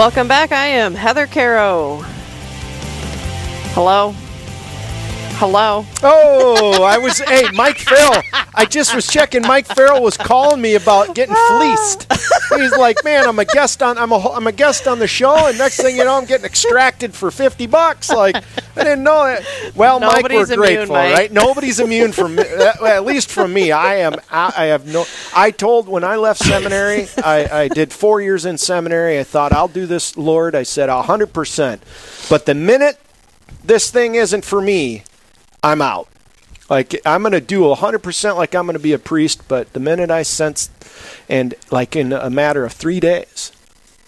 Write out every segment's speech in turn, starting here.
Welcome back. I am Heather Caro. Hello. Hello. Oh, I was. hey, Mike Farrell. I just was checking. Mike Farrell was calling me about getting fleeced. He's like, "Man, I'm a guest on. I'm a. I'm a guest on the show, and next thing you know, I'm getting extracted for fifty bucks. Like, I didn't know it. Well, Nobody's Mike, we're immune, grateful, Mike. right? Nobody's immune from. Uh, at at least from me, I am. I, I have no. I told when I left seminary, I, I did four years in seminary. I thought I'll do this, Lord. I said hundred percent. But the minute this thing isn't for me, I'm out. Like I'm going to do 100% like I'm going to be a priest, but the minute I sensed and like in a matter of 3 days,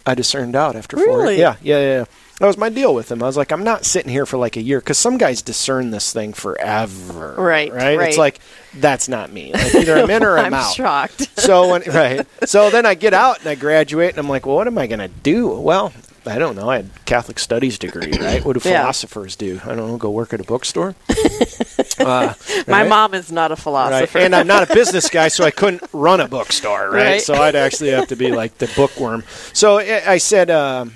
I discerned out after 4. Really? Yeah, yeah, yeah. yeah. That was my deal with him. I was like, I'm not sitting here for like a year because some guys discern this thing forever. Right, right. right. It's like that's not me. Like, either I'm in or I'm, I'm out. shocked. So when right, so then I get out and I graduate and I'm like, well, what am I going to do? Well, I don't know. I had Catholic studies degree, right? What do Yeah. philosophers do? I don't know. Go work at a bookstore. uh, My right? mom is not a Right. philosopher. And I'm not a business guy, so I couldn't run a bookstore, right? Right. So I'd actually have to be like the bookworm. So I said, um,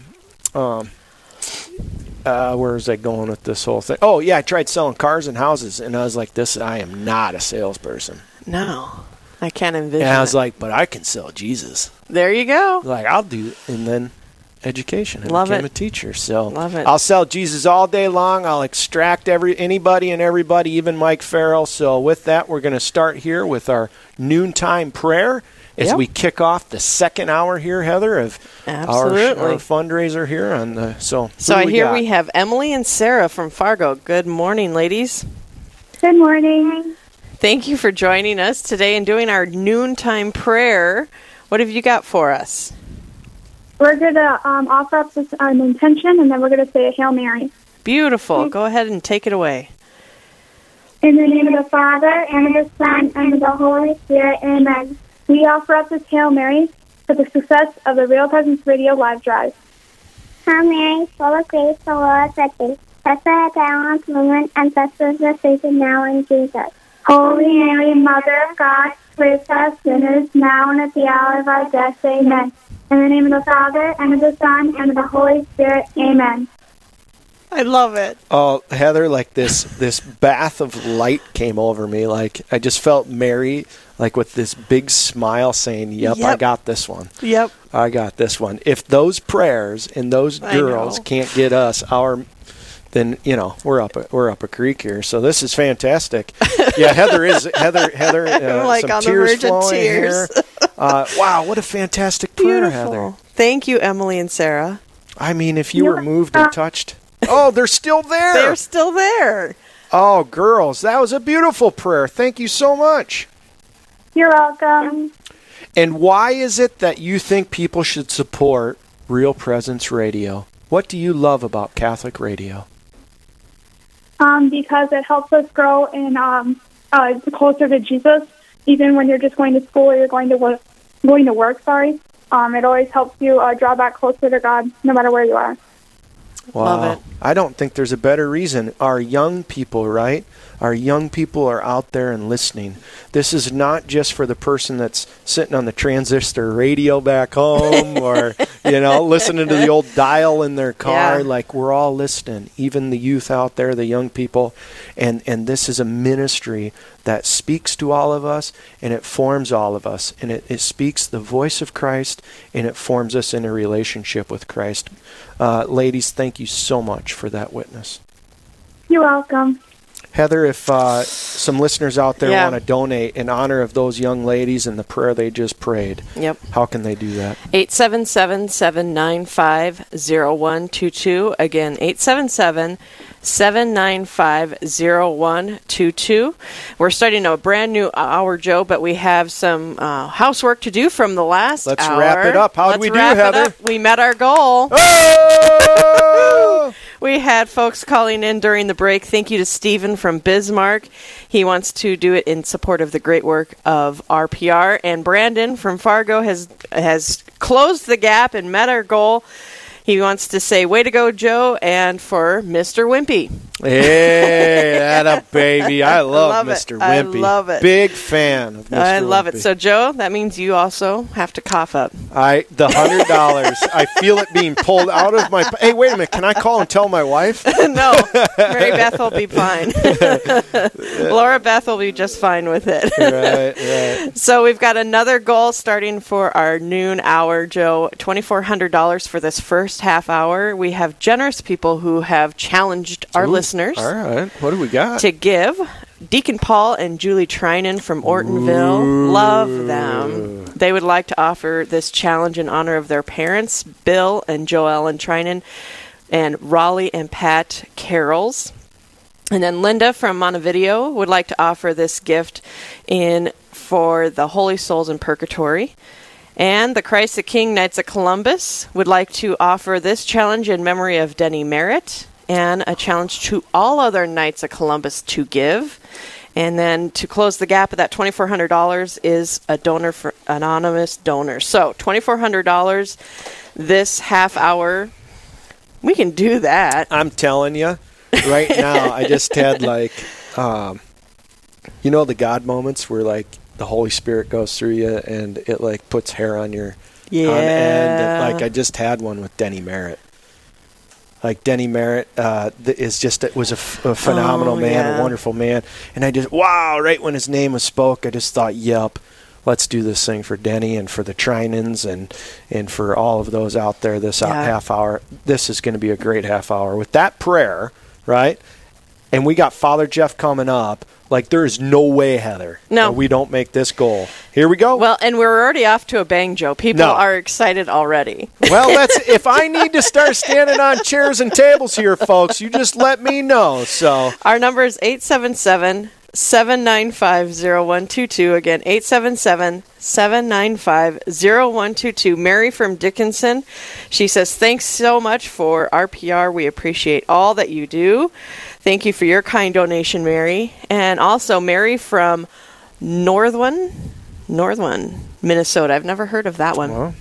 um, uh, where was I going with this whole thing? Oh, yeah, I tried selling cars and houses, and I was like, this, I am not a salesperson. no, I can't envision. And I was it. like, but I can sell Jesus. there you go. Like, I'll do, and then education. I Love became it. a teacher. So Love it. I'll sell Jesus all day long. I'll extract every anybody and everybody, even Mike Farrell. So with that, we're going to start here with our noontime prayer as Yep. we kick off the second hour here, Heather, of our, Absolutely. our fundraiser here on the. So So who I hear we have Emily and Sarah from Fargo. Good morning, ladies. Good morning. Thank you for joining us today and doing our noontime prayer. What have you got for us? We're going to um, offer up this, an intention, and then we're going to say a Hail Mary. Beautiful. Go ahead and take it away. In the name of the Father, and of the Son, and of the Holy Spirit, amen. We offer up this Hail Mary for the success of the Real Presence Radio live drive. Hail Mary, full of grace, the Lord is with thee. Blessed art thou amongst women, and blessed is the fruit of now in Jesus. Holy Mary, Mother of God, pray for us sinners, now and at the hour of our death, amen. In the name of the Father, and of the Son, and of the Holy Spirit, amen. I love it. Oh, Heather, like this this bath of light came over me. Like I just felt Mary, like with this big smile, saying, "Yep, I got this one. Yep. I got this one." If those prayers and those girls can't get us our, then you know we're up a, we're up a creek here. So this is fantastic. yeah, Heather is Heather Heather. Uh, like some on the tears verge of flowing tears. here. Uh, wow, what a fantastic prayer, Beautiful. Heather. Thank you, Emily and Sarah. I mean, if you were moved and touched. Oh, they're still there. They're still there. Oh, girls, that was a beautiful prayer. Thank you so much. You're welcome. And why is it that you think people should support Real Presence Radio? What do you love about Catholic radio? Um, because it helps us grow and um, uh, closer to Jesus. Even when you're just going to school or you're going to work, going to work. Sorry, um, it always helps you uh, draw back closer to God, no matter where you are. Wow. Love it. I don't think there's a better reason. Our young people, right? Our young people are out there and listening. This is not just for the person that's sitting on the transistor radio back home or, you know, listening to the old dial in their car. Yeah. Like we're all listening, even the youth out there, the young people. And and this is a ministry that speaks to all of us and it forms all of us. And it, it speaks the voice of Christ and it forms us in a relationship with Christ. Uh, ladies, thank you so much for that witness. You're welcome. Heather, if uh, some listeners out there Yeah. want to donate in honor of those young ladies and the prayer they just prayed, Yep. how can they do that? 877 795 0122. Again, 877 795 0122. We're starting a brand new hour, Joe, but we have some uh, housework to do from the last Let's hour. wrap it up. How'd Let's we do, Heather? We met our goal. Oh! We had folks calling in during the break. Thank you to Stephen from Bismarck. He wants to do it in support of the great work of RPR. And Brandon from Fargo has has closed the gap and met our goal. He wants to say, "Way to go, Joe!" and for Mr. Wimpy. Hey, that a baby. I love, love it. Mr. I love it. Big fan of Mr. I love it. So, Joe, that means you also have to cough up. I the hundred dollars. I feel it being pulled out of my. Hey, wait a minute. Can I call and tell my wife? no, Mary Beth will be fine. Laura Beth will be just fine with it. right, right. So we've got another goal starting for our noon hour, Joe. $2,400 for this first half hour. We have generous people who have challenged our Ooh, listeners All right. What do we got? to give. Deacon Paul and Julie Trinan from Ortonville. Love them. They would like to offer this challenge in honor of their parents, Bill and Joel and Trinan, and Raleigh and Pat Carrolls. And then Linda from Montevideo would like to offer this gift in for the Holy Souls in Purgatory. And the Christ the King Knights of Columbus would like to offer this challenge in memory of Denny Merritt and a challenge to all other Knights of Columbus to give. And then to close the gap of that $2,400 is a donor for anonymous donor. So $2,400 this half hour. We can do that. I'm telling you, right now, I just had like, um, you know, the God moments where like the Holy Spirit goes through you and it like puts hair on your Yeah. on end. Like I just had one with Denny Merritt. Like Denny Merritt uh, is just it was a, f- a phenomenal Oh, man, yeah. a wonderful man, and I just wow! Right when his name was spoke, I just thought, "Yep, let's do this thing for Denny and for the Trinans and and for all of those out there. This uh, Yeah. half hour, this is going to be a great half hour with that prayer, right? And we got Father Jeff coming up. Like there is no way, Heather, No. that we don't make this goal. Here we go. Well, and we're already off to a bang, Joe. People No. are excited already. Well, that's if I need to start standing on chairs and tables here, folks. You just let me know. So Our number is 877 795 0122. Again, 877 795 0122. Mary from Dickinson. She says, Thanks so much for RPR. We appreciate all that you do. Thank you for your kind donation, Mary. And also, Mary from Northwan, Northwan, Minnesota. I've never heard of that one.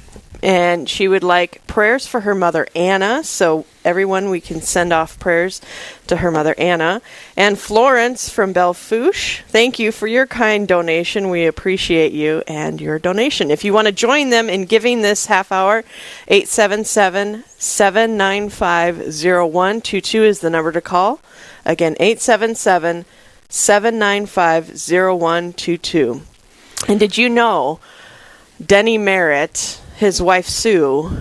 And she would like prayers for her mother Anna. So everyone, we can send off prayers to her mother Anna. And Florence from Belfouche, thank you for your kind donation. We appreciate you and your donation. If you want to join them in giving this half hour, 877 795 0122 is the number to call. Again, 877 795 0122. And did you know Denny Merritt, his wife Sue,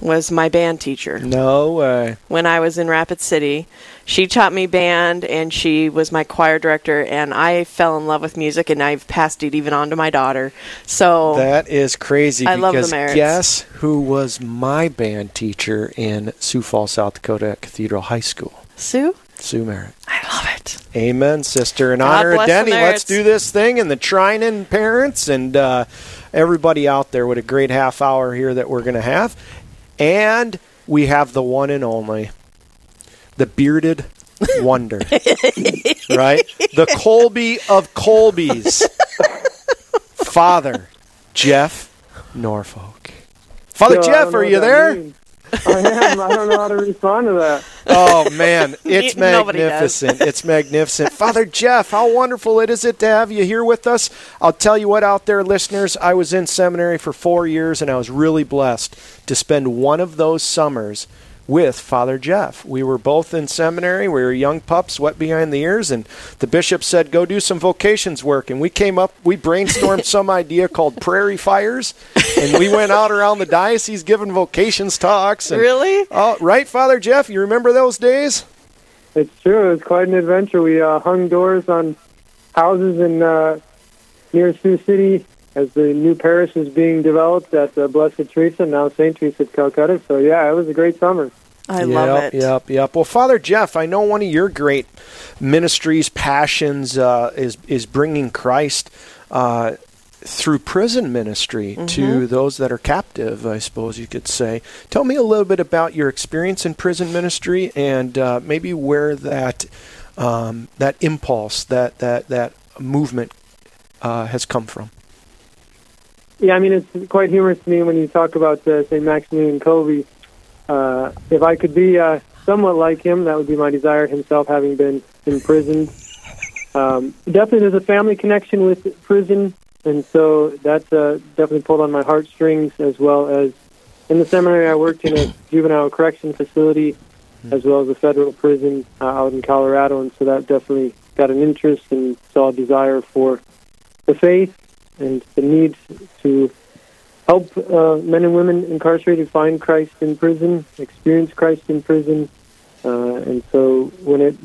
was my band teacher no way. when I was in Rapid City. She taught me band and she was my choir director and I fell in love with music and I've passed it even on to my daughter. So That is crazy. I love the because Merritts. guess who was my band teacher in Sioux Falls, South Dakota at Cathedral High School? Sue, Sue Merritt. I love it. Amen, sister. In God honor of Denny, let's do this thing and the Trinan parents and uh, everybody out there. What a great half hour here that we're going to have. And we have the one and only, the bearded wonder, right? The Kolbe of Kolbes, Father Jeff Norfolk. Father So, Jeff, are you that there? means. I am. I don't know how to respond to that. Oh man, it's magnificent. It's magnificent. Father Jeff, how wonderful it is it to have you here with us. I'll tell you what out there listeners, I was in seminary for 4 years and I was really blessed to spend one of those summers with Father Jeff. We were both in seminary. We were young pups, wet behind the ears, and the bishop said, "Go do some vocations work." And we came up, we brainstormed some idea called prairie fires, and we went out around the diocese giving vocations talks. And, Really? Oh, right, Father Jeff. You remember those days? It's true. It was quite an adventure. We uh, hung doors on houses in uh, near Sioux City as the new parish is being developed at uh, Blessed Teresa, now St. Teresa of Calcutta. So, yeah, it was a great summer. I yep, love it. Yep, yep. Well, Father Jeff, I know one of your great ministries, passions, uh, is is bringing Christ uh, through prison ministry Mm-hmm. to those that are captive. I suppose you could say. Tell me a little bit about your experience in prison ministry and uh, maybe where that um, that impulse, that that that movement uh, has come from. Yeah, I mean, it's quite humorous to me when you talk about uh, St. Maximilian Kolbe. Uh, if I could be uh, somewhat like him. That would be my desire. Himself having been imprisoned. Um, definitely, there's a family connection with prison, and so that uh, definitely pulled on my heartstrings. As well as in the seminary, I worked in a juvenile correction facility, as well as a federal prison uh, out in Colorado, and so that definitely got an interest and saw a desire for the faith and the need to help uh, men and women incarcerated find Christ in prison, experience Christ in prison. Uh, and so when it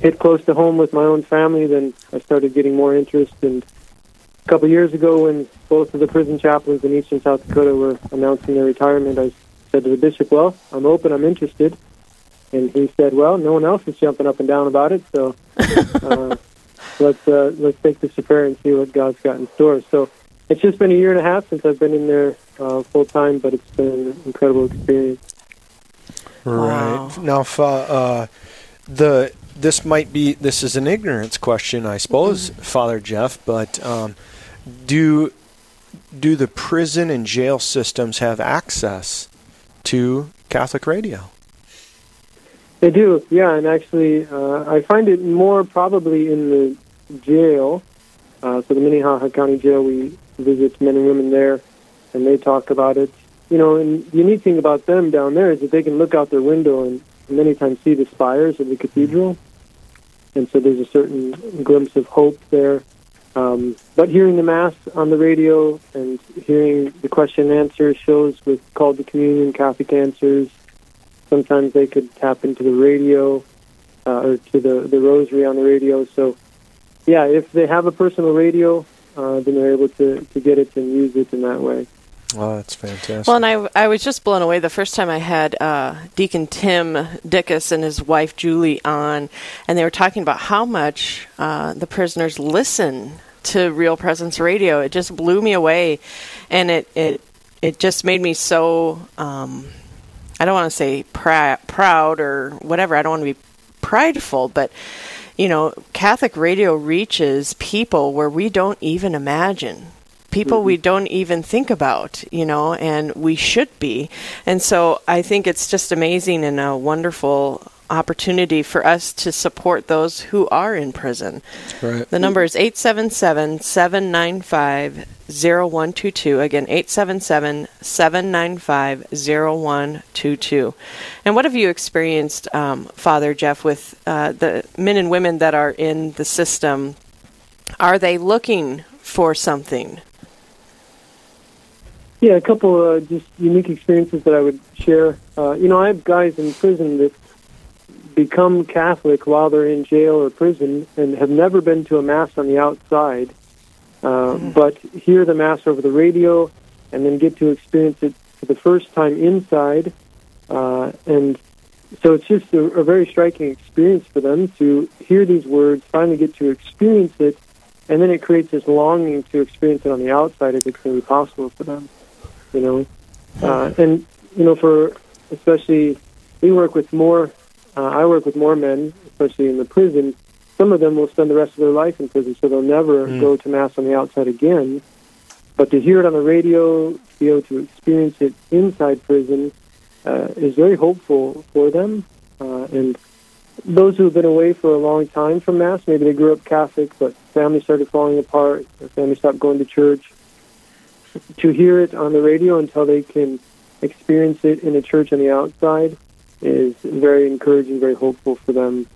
hit close to home with my own family, then I started getting more interest. And a couple of years ago, when both of the prison chaplains in Eastern South Dakota were announcing their retirement, I said to the bishop, Well, I'm open, I'm interested. And he said, Well, no one else is jumping up and down about it, so uh, let's uh, let's take this to prayer and see what God's got in store. So it's just been a year and a half since I've been in there uh, full time, but it's been an incredible experience. Wow. Right now, fa- uh, the this might be this is an ignorance question, I suppose, Father Jeff. But um, do do the prison and jail systems have access to Catholic radio? They do, yeah, and actually, uh, I find it more probably in the jail. Uh, so the Minnehaha County Jail, we visit men and women there, and they talk about it. You know, and the unique thing about them down there is that they can look out their window and many times see the spires of the cathedral, and so there's a certain glimpse of hope there. Um, but hearing the mass on the radio and hearing the question and answer shows with Called to Communion, Catholic Answers, sometimes they could tap into the radio uh, or to the, the rosary on the radio. So, yeah, if they have a personal radio, uh, then they're able to, to get it and use it in that way. Oh, that's fantastic. Well, and I, I was just blown away the first time I had uh, Deacon Tim Dickus and his wife Julie on, and they were talking about how much uh, the prisoners listen to Real Presence Radio. It just blew me away, and it it it just made me so. Um, I don't want to say prou- proud or whatever. I don't want to be prideful, but you know, Catholic radio reaches people where we don't even imagine people we don't even think about, you know, and we should be. And so I think it's just amazing and a wonderful opportunity for us to support those who are in prison. right. The number is 877 795 0122. Again, 877 795 0122. And what have you experienced, um, Father Jeff, with uh, the men and women that are in the system? Are they looking for something? Yeah, a couple of just unique experiences that I would share. Uh, you know, I have guys in prison that become Catholic while they're in jail or prison and have never been to a mass on the outside, uh, but hear the mass over the radio and then get to experience it for the first time inside. Uh, and so it's just a, a very striking experience for them to hear these words, finally get to experience it, and then it creates this longing to experience it on the outside if it's going to be possible for them. You know, uh, and you know, for especially we work with more. Uh, I work with more men, especially in the prison. Some of them will spend the rest of their life in prison, so they'll never Mm. go to mass on the outside again. But to hear it on the radio, to be able to experience it inside prison, uh, is very hopeful for them. Uh, and those who have been away for a long time from Mass, maybe they grew up Catholic, but family started falling apart, their family stopped going to church. To hear it on the radio until they can experience it in a church on the outside is very encouraging, very hopeful for them.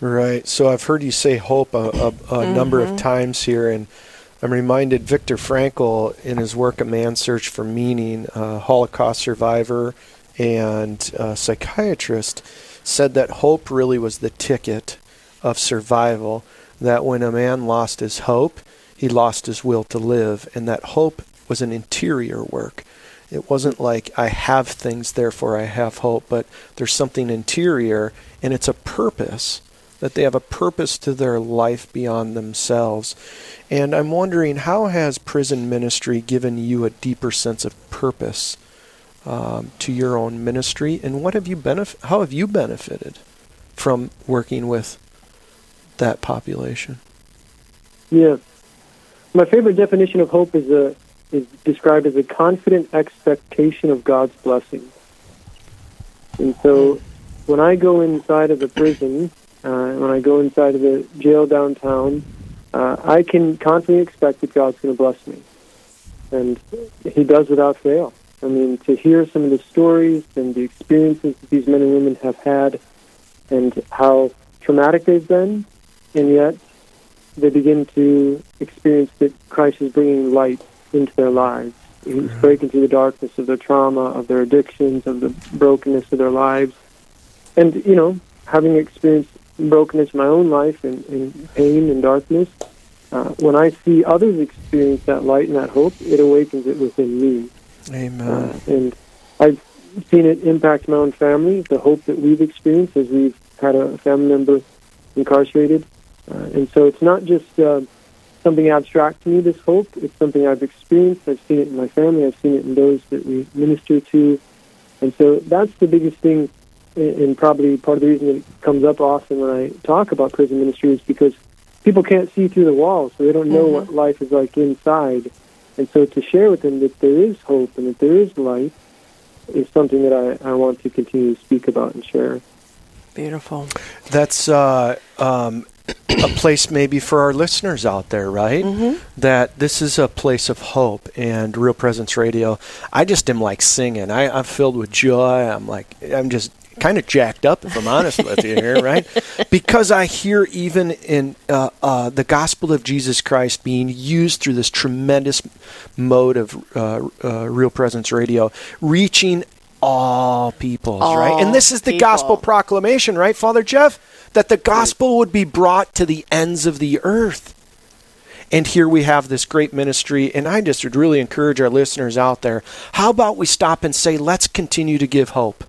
Right. So I've heard you say hope a, a, a number of mm-hmm. times here, and I'm reminded Viktor Frankl in his work, A Man's Search for Meaning, a Holocaust survivor and a psychiatrist, said that hope really was the ticket of survival. That when a man lost his hope, he lost his will to live, and that hope was an interior work. It wasn't like I have things, therefore I have hope, but there's something interior, and it's a purpose that they have a purpose to their life beyond themselves. And I'm wondering, how has prison ministry given you a deeper sense of purpose um, to your own ministry, and what have you benef- How have you benefited from working with that population? Yeah. My favorite definition of hope is a is described as a confident expectation of God's blessing. And so when I go inside of the prison, uh, when I go inside of the jail downtown, uh, I can confidently expect that God's going to bless me. And He does without fail. I mean, to hear some of the stories and the experiences that these men and women have had and how traumatic they've been, and yet they begin to experience that Christ is bringing light into their lives. He's breaking through the darkness of their trauma, of their addictions, of the brokenness of their lives. And, you know, having experienced brokenness in my own life and, and pain and darkness, uh, when I see others experience that light and that hope, it awakens it within me. Amen. Uh, and I've seen it impact my own family, the hope that we've experienced as we've had a family member incarcerated. Uh, and so it's not just uh, something abstract to me, this hope. It's something I've experienced. I've seen it in my family. I've seen it in those that we minister to. And so that's the biggest thing, and probably part of the reason it comes up often when I talk about prison ministry is because people can't see through the walls, so they don't know what life is like inside. And so to share with them that there is hope and that there is light is something that I, I want to continue to speak about and share. Beautiful. That's uh, um, a place maybe for our listeners out there, right? That this is a place of hope and Real Presence Radio. I just am like singing. I, I'm filled with joy. I'm like, I'm just kind of jacked up, if I'm honest with you here, right? Because I hear even in uh, uh, the gospel of Jesus Christ being used through this tremendous mode of uh, uh, Real Presence Radio, reaching all peoples, right? And this is the people. gospel proclamation, right, Father Jeff? That the gospel would be brought to the ends of the earth. And here we have this great ministry, and I just would really encourage our listeners out there. How about we stop and say, let's continue to give hope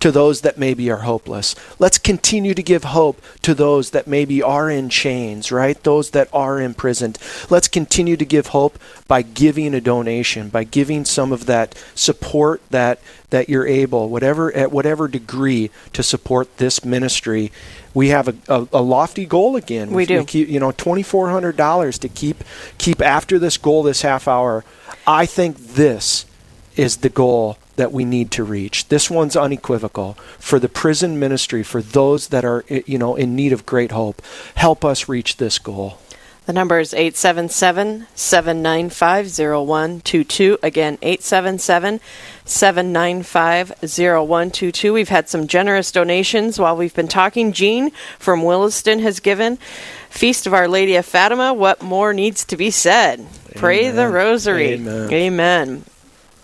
to those that maybe are hopeless. Let's continue to give hope to those that maybe are in chains, right? Those that are imprisoned. Let's continue to give hope by giving a donation, by giving some of that support that that you're able, whatever at whatever degree, to support this ministry. We have a, a, a lofty goal again. We do. keep, you know, twenty four hundred dollars to keep keep after this goal this half hour. I think this is the goal that we need to reach. This one's unequivocal for the prison ministry for those that are you know in need of great hope. Help us reach this goal. The number is 877 795 0122. Again, 877 795 0122. We've had some generous donations while we've been talking. Jean from Williston has given. Feast of Our Lady of Fatima, what more needs to be said? Pray the rosary. Amen. Amen.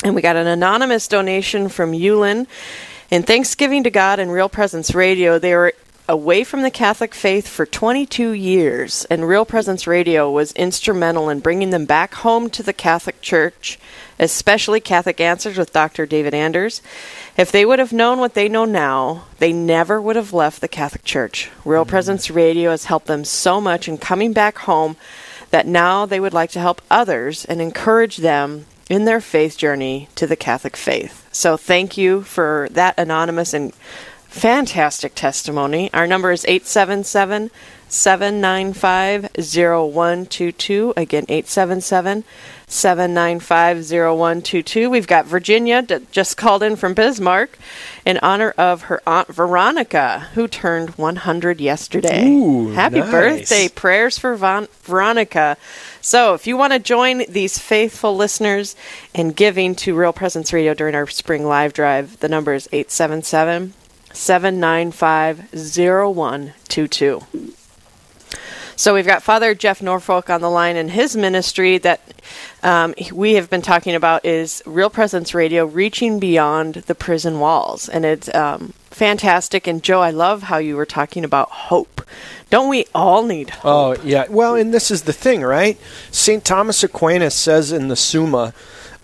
And we got an anonymous donation from Yulin. In Thanksgiving to God and Real Presence Radio, they were away from the Catholic faith for 22 years, and Real Presence Radio was instrumental in bringing them back home to the Catholic Church, especially Catholic Answers with Dr. David Anders. If they would have known what they know now, they never would have left the Catholic Church. Real mm. Presence Radio has helped them so much in coming back home that now they would like to help others and encourage them in their faith journey to the Catholic faith. So thank you for that anonymous and fantastic testimony. Our number is 877 795 0122. Again, 877 795 0122. We've got Virginia that just called in from Bismarck in honor of her Aunt Veronica, who turned 100 yesterday. Ooh, Happy nice. birthday. Prayers for Von- Veronica. So, if you want to join these faithful listeners in giving to Real Presence Radio during our spring live drive, the number is 877 795 0122. So we've got Father Jeff Norfolk on the line, and his ministry that um, we have been talking about is Real Presence Radio, reaching beyond the prison walls, and it's um, fantastic. And Joe, I love how you were talking about hope. Don't we all need hope? Oh, yeah. Well, and this is the thing, right? St. Thomas Aquinas says in the Summa,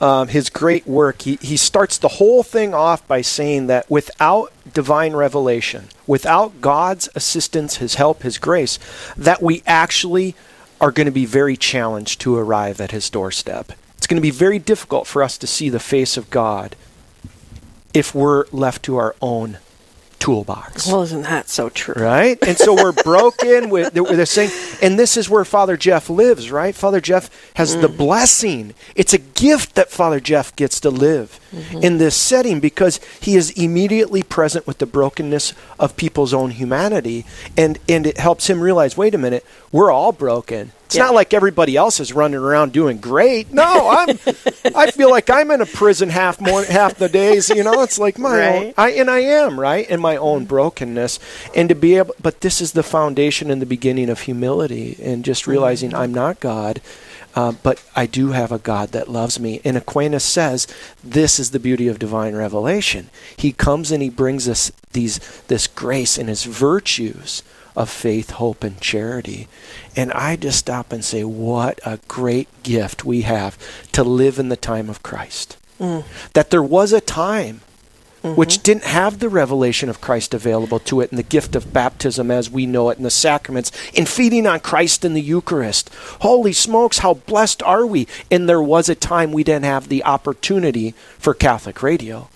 um, his great work, he, he starts the whole thing off by saying that without divine revelation, without God's assistance, his help, his grace, that we actually are going to be very challenged to arrive at his doorstep. It's going to be very difficult for us to see the face of God if we're left to our own toolbox Well, isn't that so true? right? And so we're broken with, with this thing. And this is where Father Jeff lives, right? Father Jeff has the mm. blessing. It's a gift that Father Jeff gets to live Mm-hmm. in this setting because he is immediately present with the brokenness of people's own humanity and and it helps him realize wait a minute we're all broken. It's Yeah. not like everybody else is running around doing great. No i'm i feel like i'm in a prison half more half the days you know? It's like my own i and i am right? In my own brokenness. And to be able but this is the foundation and the beginning of humility and just realizing mm-hmm. i'm not god uh, but I do have a God that loves me. And Aquinas says this is the beauty of divine revelation. He comes and he brings us these this grace and his virtues of faith, hope, and charity. And I just stop and say, what a great gift we have to live in the time of Christ. That there was a time which didn't have the revelation of Christ available to it and the gift of baptism as we know it in the sacraments in feeding on Christ in the Eucharist. Holy smokes, how blessed are we? And there was a time we didn't have the opportunity for Catholic radio.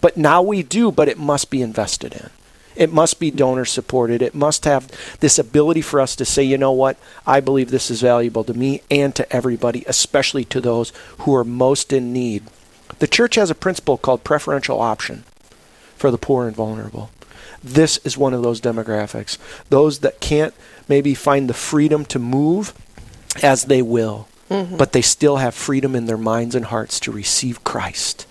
But now we do, but it must be invested in. It must be donor supported. It must have this ability for us to say, you know what, I believe this is valuable to me and to everybody, especially to those who are most in need. The church has a principle called preferential option for the poor and vulnerable. This is one of those demographics. Those that can't maybe find the freedom to move as they will, but they still have freedom in their minds and hearts to receive Christ.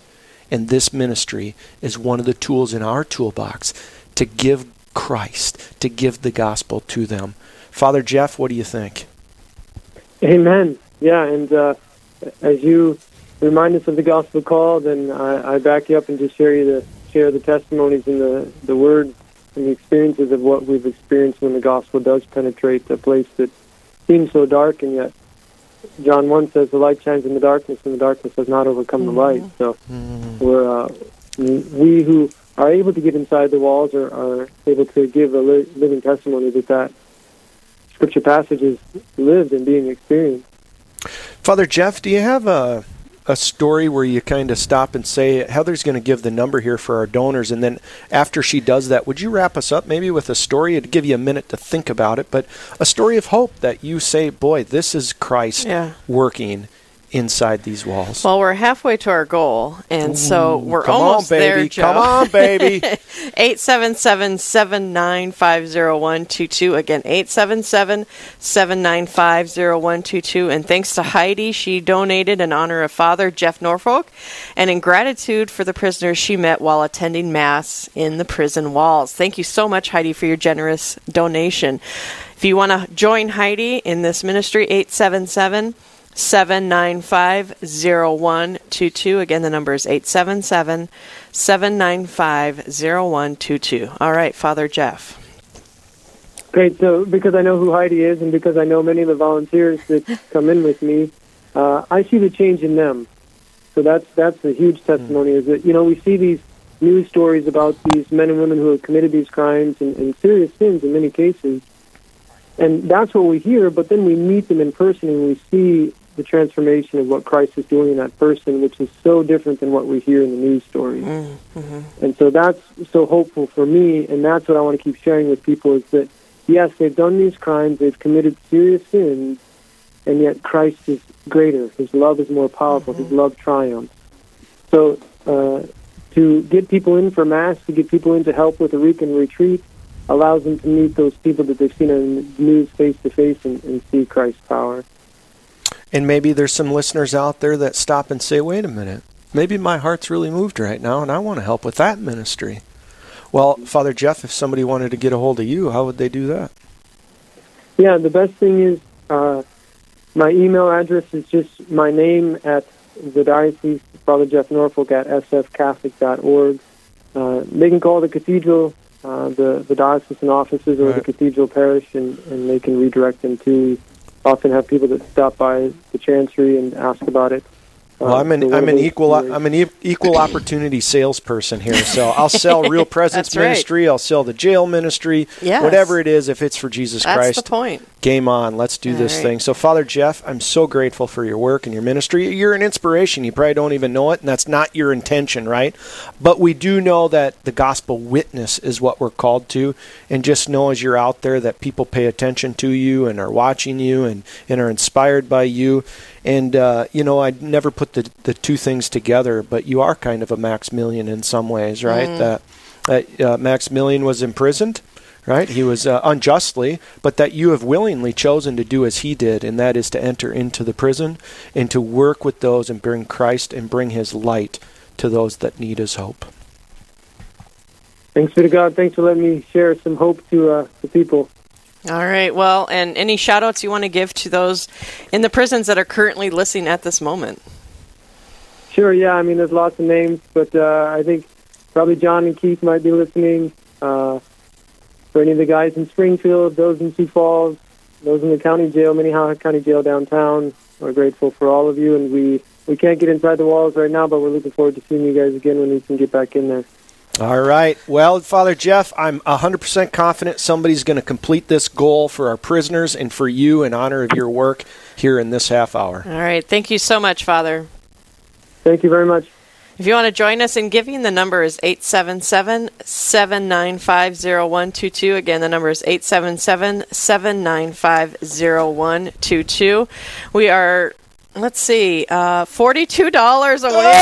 And this ministry is one of the tools in our toolbox to give Christ, to give the gospel to them. Father Jeff, what do you think? Amen. Yeah, and uh, as you remind us of the gospel call, then I, I back you up and just share you the share the testimonies and the the words and the experiences of what we've experienced when the gospel does penetrate a place that seems so dark, and yet John one says the light shines in the darkness, and the darkness has not overcome the light. So we're uh, we who are able to get inside the walls are, are able to give a li- living testimony that that scripture passage is lived and being experienced. Father Jeff, do you have a a story where you kind of stop and say Heather's going to give the number here for our donors, and then after she does that, would you wrap us up maybe with a story? It'd give you a minute to think about it, but a story of hope that you say, "Boy, this is Christ Yeah. working inside these walls." Well, we're halfway to our goal, and so we're Come almost on, baby! there, Joe. Come on, baby! 877-795-0122. Again, 877-795-0122. And thanks to Heidi, she donated in honor of Father Jeff Norfolk and in gratitude for the prisoners she met while attending Mass in the prison walls. Thank you so much, Heidi, for your generous donation. If you want to join Heidi in this ministry, 877 795 0122. Again, the number is 877 795 0122. All right, Father Jeff. Great. So, because I know who Heidi is, and because I know many of the volunteers that come in with me, uh, I see the change in them. So that's that's a huge testimony. Is that you know we see these news stories about these men and women who have committed these crimes and, and serious sins in many cases, and that's what we hear. But then we meet them in person and we see the transformation of what Christ is doing in that person, which is so different than what we hear in the news stories. And so that's so hopeful for me, and that's what I want to keep sharing with people is that yes, they've done these crimes, they've committed serious sins, and yet Christ is greater. His love is more powerful. His love triumphs. So uh, to get people in for Mass, to get people in to help with the weekend retreat, allows them to meet those people that they've seen on the news face to face and see Christ's power. And maybe there's some listeners out there that stop and say, wait a minute, maybe my heart's really moved right now and I want to help with that ministry. Well, Father Jeff, if somebody wanted to get a hold of you, how would they do that? Yeah, the best thing is uh, my email address is just my name at the diocese, Father Jeff Norfolk at sfcatholic.org. Uh, they can call the cathedral, uh, the, the diocesan offices, or the cathedral parish, and, and they can redirect them to. Often have people that stop by the chancery and ask about it. Well, Uh, I'm an I'm an equal I'm an e- equal opportunity salesperson here. So I'll sell Real Presence That's right. Ministry. I'll sell the jail ministry. Yes. Whatever it is, if it's for Jesus That's Christ, the point. game on. Let's do All this right. thing. So, Father Jeff, I'm so grateful for your work and your ministry. You're an inspiration. You probably don't even know it, and that's not your intention, right? But we do know that the gospel witness is what we're called to. And just know as you're out there that people pay attention to you and are watching you and, and are inspired by you. And, uh, you know, I never put the, the two things together, but you are kind of a Maximilian in some ways, right? That, that uh, Maximilian was imprisoned right? He was uh, unjustly, but that you have willingly chosen to do as he did, and that is to enter into the prison and to work with those and bring Christ and bring his light to those that need his hope. Thanks be to God. Thanks for letting me share some hope to uh, the people. All right. Well, and any shout outs you want to give to those in the prisons that are currently listening at this moment? Sure, yeah. I mean, there's lots of names, but uh, I think probably John and Keith might be listening. Uh, for any of the guys in Springfield, those in Sioux Falls, those in the county jail, Minnehaha County Jail downtown, we're grateful for all of you. And we, we can't get inside the walls right now, but we're looking forward to seeing you guys again when we can get back in there. All right. Well, Father Jeff, I'm 100% confident somebody's going to complete this goal for our prisoners and for you in honor of your work here in this half hour. All right. Thank you so much, Father. Thank you very much. If you want to join us in giving, the number is 877 795 0122. Again, the number is 877 795 0122. We are, let's see, uh, $42 away.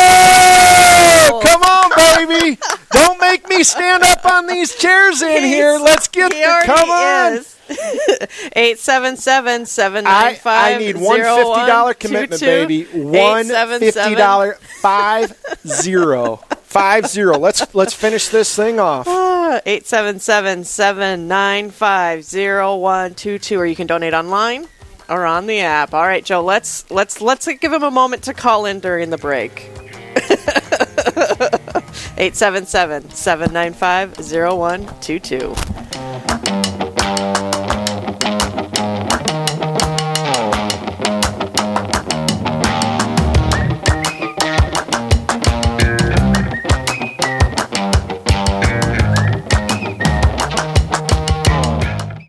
Oh, come on, baby! Don't make me stand up on these chairs in here. Let's get He the come on. is. 877 I, 795 I need one fifty dollar commitment, baby. One fifty dollar five zero five zero. Let's let's finish this thing off. Ah, 877-795-0122 or you can donate online or on the app. All right, Joe, let's let's let's give him a moment to call in during the break. 877 795 0122.